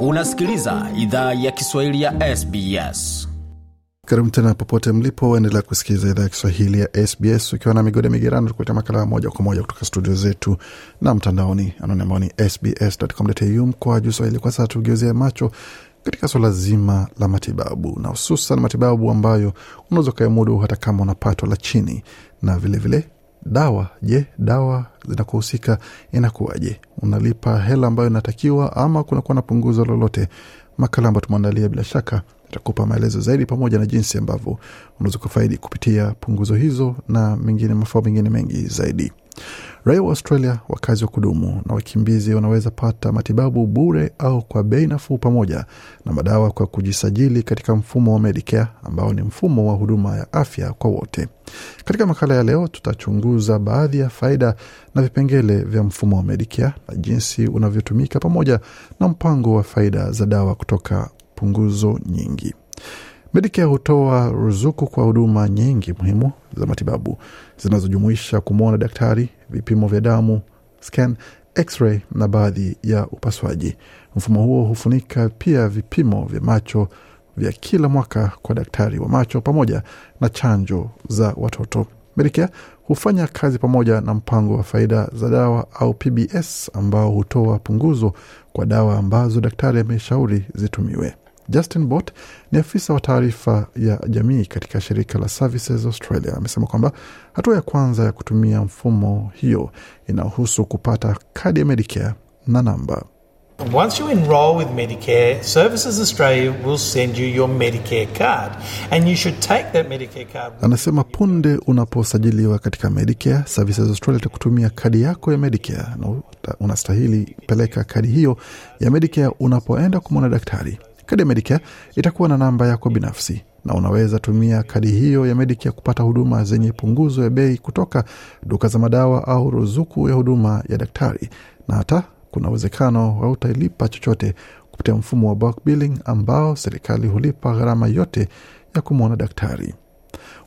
Unasikiliza idhaa ya Kiswahili ya SBS. Karibu tena popote mlipo, endelea kusikiliza idhaa ya Kiswahili ya SBS ukiwa na migode migerano, tukuletea makala moja kwa moja kutoka studio zetu na mtandaoni, anwani ambao ni sbs.com.au mkoa juu Swahili. Kwa sasa tugeuzia macho katika suala zima la matibabu na hususan matibabu ambayo unaweza ukayamudu hata kama una pato la chini, na vilevile vile, dawa. Je, dawa zinakuhusika inakuwaje? Unalipa hela ambayo inatakiwa ama kunakuwa na punguzo lolote? Makala ambayo tumeandalia bila shaka itakupa maelezo zaidi pamoja na jinsi ambavyo unaweza kufaidi kupitia punguzo hizo na mengine mafao mengine mengi zaidi. Raia wa Australia, wakazi wa kudumu na wakimbizi wanaweza pata matibabu bure au kwa bei nafuu pamoja na madawa kwa kujisajili katika mfumo wa Medicare ambao ni mfumo wa huduma ya afya kwa wote. Katika makala ya leo, tutachunguza baadhi ya faida na vipengele vya mfumo wa Medicare na jinsi unavyotumika pamoja na mpango wa faida za dawa kutoka punguzo nyingi. Medicare hutoa ruzuku kwa huduma nyingi muhimu za matibabu zinazojumuisha kumwona daktari, vipimo vya damu, scan, x-ray na baadhi ya upasuaji. Mfumo huo hufunika pia vipimo vya macho vya kila mwaka kwa daktari wa macho pamoja na chanjo za watoto. Medicare hufanya kazi pamoja na mpango wa faida za dawa au PBS ambao hutoa punguzo kwa dawa ambazo daktari ameshauri zitumiwe. Justin Bott ni afisa wa taarifa ya jamii katika shirika la Services Australia. Amesema kwamba hatua ya kwanza ya kutumia mfumo hiyo inahusu kupata kadi ya Medicare na namba. Once you enrol with Medicare, Services Australia will send you your Medicare card and you should take that Medicare card. Anasema punde unaposajiliwa katika Medicare, Services Australia itakutumia kadi yako ya Medicare na unastahili peleka kadi hiyo ya Medicare unapoenda kumwona daktari. Kadi ya Medicare itakuwa na namba yako binafsi na unaweza tumia kadi hiyo ya Medicare kupata huduma zenye punguzo ya bei kutoka duka za madawa au ruzuku ya huduma ya daktari, na hata kuna uwezekano hautailipa chochote kupitia mfumo wa bulk billing ambao serikali hulipa gharama yote ya kumwona daktari.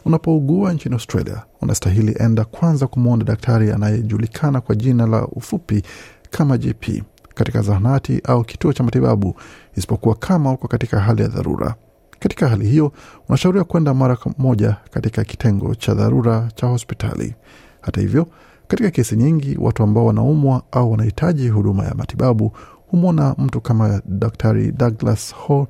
Unapougua nchini Australia, unastahili enda kwanza kumwona daktari anayejulikana kwa jina la ufupi kama GP katika zahanati au kituo cha matibabu, isipokuwa kama uko katika hali ya dharura. Katika hali hiyo, unashauriwa kwenda mara moja katika kitengo cha dharura cha hospitali. Hata hivyo, katika kesi nyingi, watu ambao wanaumwa au wanahitaji huduma ya matibabu humwona mtu kama Daktari Douglas Hall.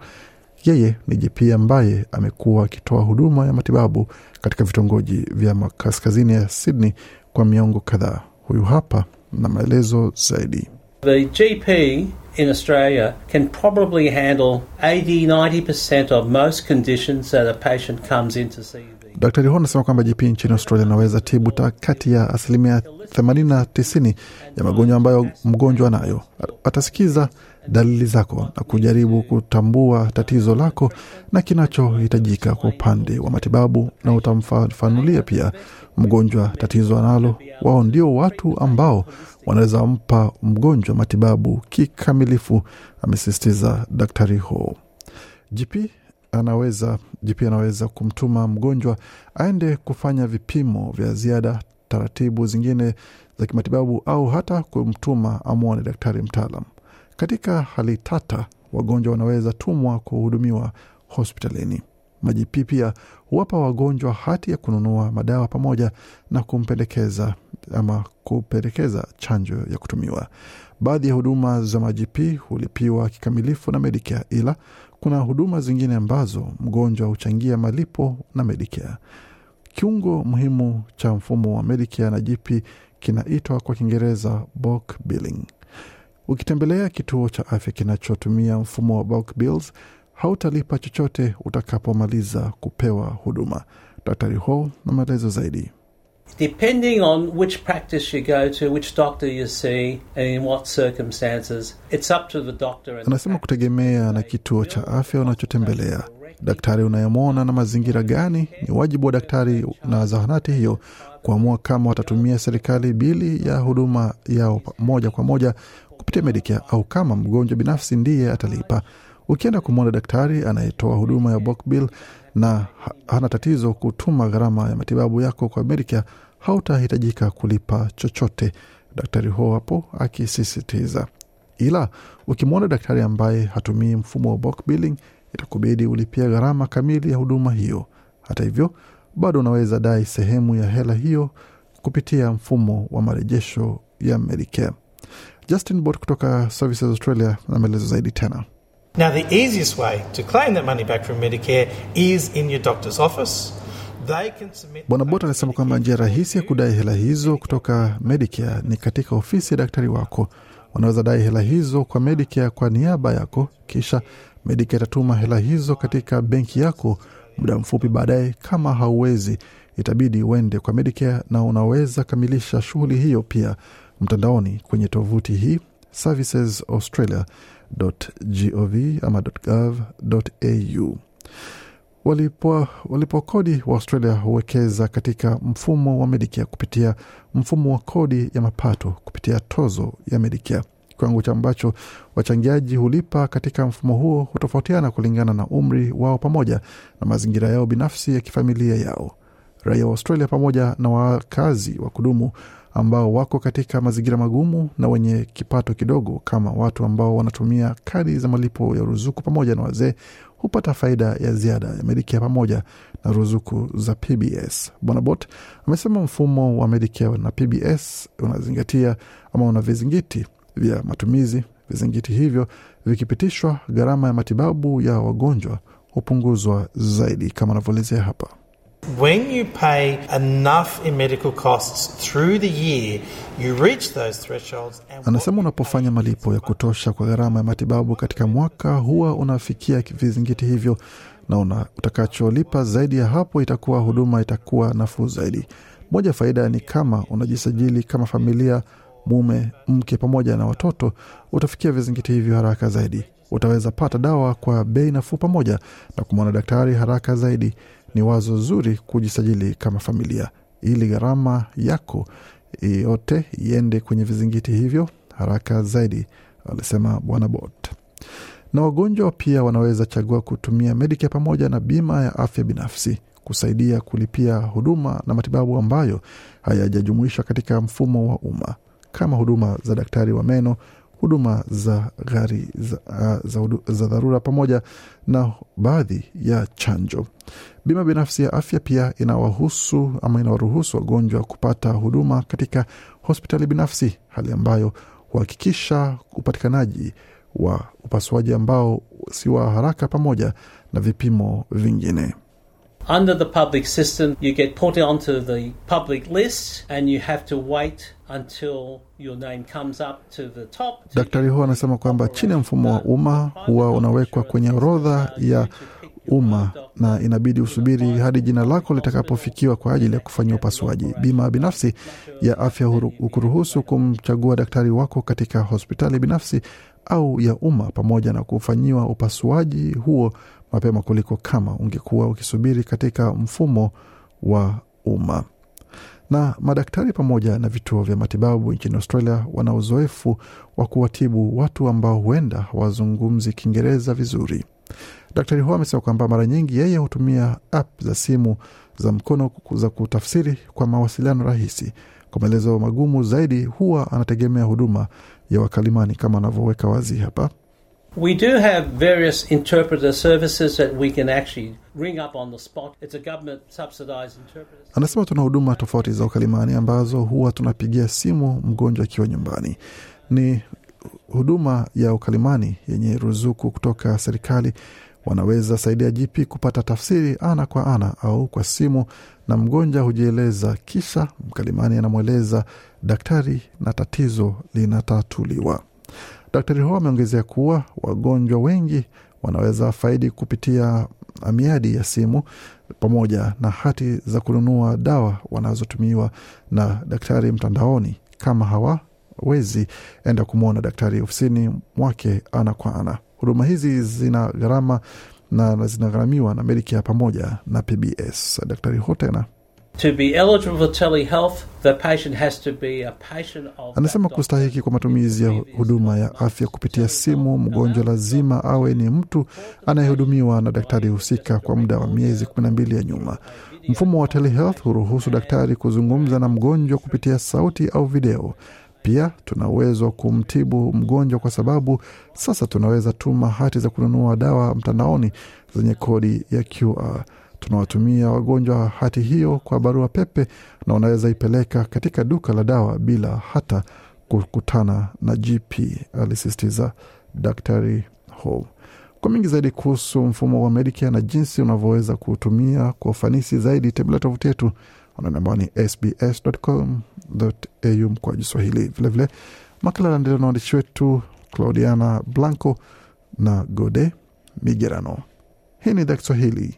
Yeye ni GP ambaye amekuwa akitoa huduma ya matibabu katika vitongoji vya kaskazini ya Sydney kwa miongo kadhaa. Huyu hapa na maelezo zaidi. The GP in Australia can probably handle 80 90% of most conditions that a patient comes in to see. Daktari Ho anasema kwamba GP nchini Australia anaweza tibu kati ya asilimia 80 na 90 ya magonjwa ambayo mgonjwa nayo. Atasikiza dalili zako na kujaribu kutambua tatizo lako na kinachohitajika kwa upande wa matibabu, na utamfafanulia pia mgonjwa tatizo analo. Wao ndio watu ambao wanaweza mpa mgonjwa matibabu kikamilifu, amesisitiza Daktari huo. GP anaweza GP anaweza kumtuma mgonjwa aende kufanya vipimo vya ziada, taratibu zingine za kimatibabu, au hata kumtuma amwone daktari mtaalam. Katika hali tata, wagonjwa wanaweza tumwa kuhudumiwa hospitalini. Majipi pia huwapa wagonjwa hati ya kununua madawa pamoja na kumpendekeza ama kupendekeza chanjo ya kutumiwa. Baadhi ya huduma za majipi hulipiwa kikamilifu na Medicare, ila kuna huduma zingine ambazo mgonjwa huchangia malipo na Medicare. Kiungo muhimu cha mfumo wa Medicare na GP kinaitwa kwa Kiingereza billing. Ukitembelea kituo cha afya kinachotumia mfumo wa bulk bills, hautalipa chochote utakapomaliza kupewa huduma. Daktari Hall na maelezo zaidi. Depending on which practice you go to, which doctor you see, and in what circumstances, it's up to the doctor. And Anasema kutegemea na kituo cha afya unachotembelea, daktari unayemwona na mazingira gani, ni wajibu wa daktari na zahanati hiyo kuamua kama watatumia serikali bili ya huduma yao moja kwa moja kupitia Medicare au kama mgonjwa binafsi ndiye atalipa. Ukienda kumwona daktari anayetoa huduma ya bulk na hana tatizo kutuma gharama ya matibabu yako kwa Medicare, hautahitajika kulipa chochote. Daktari huo hapo akisisitiza. ila ukimwona daktari ambaye hatumii mfumo wa bulk billing itakubidi ulipia gharama kamili ya huduma hiyo. Hata hivyo, bado unaweza dai sehemu ya hela hiyo kupitia mfumo wa marejesho ya Medicare. Justin Bot kutoka Services Australia na maelezo zaidi tena. Now, the easiest way to claim that money back from Medicare is in your doctor's office. Bwana Bot anasema kwamba njia rahisi ya kudai hela hizo kutoka Medicare ni katika ofisi ya daktari wako. Wanaweza dai hela hizo kwa Medicare kwa niaba yako, kisha Medicare itatuma hela hizo katika benki yako muda mfupi baadaye. Kama hauwezi, itabidi uende kwa Medicare, na unaweza kamilisha shughuli hiyo pia mtandaoni kwenye tovuti hii servicesaustralia.gov ama .gov.au. Walipo, wa Australia huwekeza katika mfumo wa Medicare kupitia mfumo wa kodi ya mapato kupitia tozo ya Medicare. Kiwango cha ambacho wachangiaji hulipa katika mfumo huo hutofautiana kulingana na umri wao pamoja na mazingira yao binafsi ya kifamilia yao. Raia wa Australia pamoja na wakazi wa kudumu ambao wako katika mazingira magumu na wenye kipato kidogo kama watu ambao wanatumia kadi za malipo ya ruzuku pamoja na wazee hupata faida ya ziada ya Medicare pamoja na ruzuku za PBS. Bwana Bot amesema mfumo wa Medicare na PBS unazingatia ama una vizingiti vya matumizi. Vizingiti hivyo vikipitishwa, gharama ya matibabu ya wagonjwa hupunguzwa zaidi, kama anavyoelezea hapa. When you pay enough in medical costs through the year, you reach those thresholds. And Anasema unapofanya malipo ya kutosha kwa gharama ya matibabu katika mwaka, huwa unafikia vizingiti hivyo, na una utakacholipa zaidi ya hapo itakuwa huduma itakuwa nafuu zaidi. Moja faida ni kama unajisajili kama familia, mume, mke pamoja na watoto, utafikia vizingiti hivyo haraka zaidi. Utaweza pata dawa kwa bei nafuu pamoja na kumwona daktari haraka zaidi. Ni wazo zuri kujisajili kama familia ili gharama yako yote iende kwenye vizingiti hivyo haraka zaidi, alisema Bwana Bot. Na wagonjwa pia wanaweza chagua kutumia Medicare pamoja na bima ya afya binafsi kusaidia kulipia huduma na matibabu ambayo hayajajumuishwa katika mfumo wa umma kama huduma za daktari wa meno, huduma za gari za, za, za dharura pamoja na baadhi ya chanjo. Bima binafsi ya afya pia inawahusu ama inawaruhusu wagonjwa kupata huduma katika hospitali binafsi, hali ambayo huhakikisha upatikanaji wa upasuaji ambao si wa haraka pamoja na vipimo vingine. Under the public system, you get put onto the public list and you have to wait until your name comes up to the top. Daktari huo anasema kwamba chini ya mfumo wa umma huwa unawekwa kwenye orodha ya umma na inabidi usubiri hadi jina lako litakapofikiwa kwa ajili ya kufanyia upasuaji. Bima binafsi ya afya hukuruhusu kumchagua daktari wako katika hospitali binafsi au ya umma pamoja na kufanyiwa upasuaji huo mapema kuliko kama ungekuwa ukisubiri katika mfumo wa umma na madaktari pamoja na vituo vya matibabu nchini Australia wana uzoefu wa kuwatibu watu ambao huenda hawazungumzi Kiingereza vizuri. Daktari huo amesema kwamba mara nyingi yeye hutumia app za simu za mkono za kutafsiri kwa mawasiliano rahisi. Kwa maelezo magumu zaidi, huwa anategemea huduma ya wakalimani kama anavyoweka wazi hapa. We do have various interpreter services that we can actually ring up on the spot. It's a government subsidized interpreter. Anasema tuna huduma tofauti za ukalimani ambazo huwa tunapigia simu mgonjwa akiwa nyumbani. Ni huduma ya ukalimani yenye ruzuku kutoka serikali. Wanaweza saidia GP kupata tafsiri ana kwa ana au kwa simu, na mgonjwa hujieleza, kisha mkalimani anamweleza daktari na tatizo linatatuliwa. Daktari huo ameongezea kuwa wagonjwa wengi wanaweza faidi kupitia miadi ya simu pamoja na hati za kununua dawa wanazotumiwa na daktari mtandaoni kama hawawezi enda kumwona daktari ofisini mwake ana kwa ana. Huduma hizi zina gharama na zinagharamiwa na Medicare pamoja na PBS. Daktari huo tena To be eligible for telehealth, the patient has to be a patient of Anasema kustahiki kwa matumizi ya huduma ya afya kupitia simu, mgonjwa lazima awe ni mtu anayehudumiwa na daktari husika kwa muda wa miezi 12 ya nyuma. Mfumo wa telehealth huruhusu daktari kuzungumza na mgonjwa kupitia sauti au video. Pia tuna uwezo wa kumtibu mgonjwa kwa sababu sasa tunaweza tuma hati za kununua dawa mtandaoni zenye kodi ya QR. Tunawatumia wagonjwa hati hiyo kwa barua pepe na unaweza ipeleka katika duka la dawa bila hata kukutana na GP, alisisitiza Daktari Hall. Kwa mingi zaidi kuhusu mfumo wa Medicare na jinsi unavyoweza kuutumia kwa ufanisi zaidi, tembelea tovuti yetu anwani ambao ni sbs.com.au mkwa Kiswahili. Vilevile makala yanaendelea na waandishi wetu Claudiana Blanco na Gode Migerano. Hii ni idhaa Kiswahili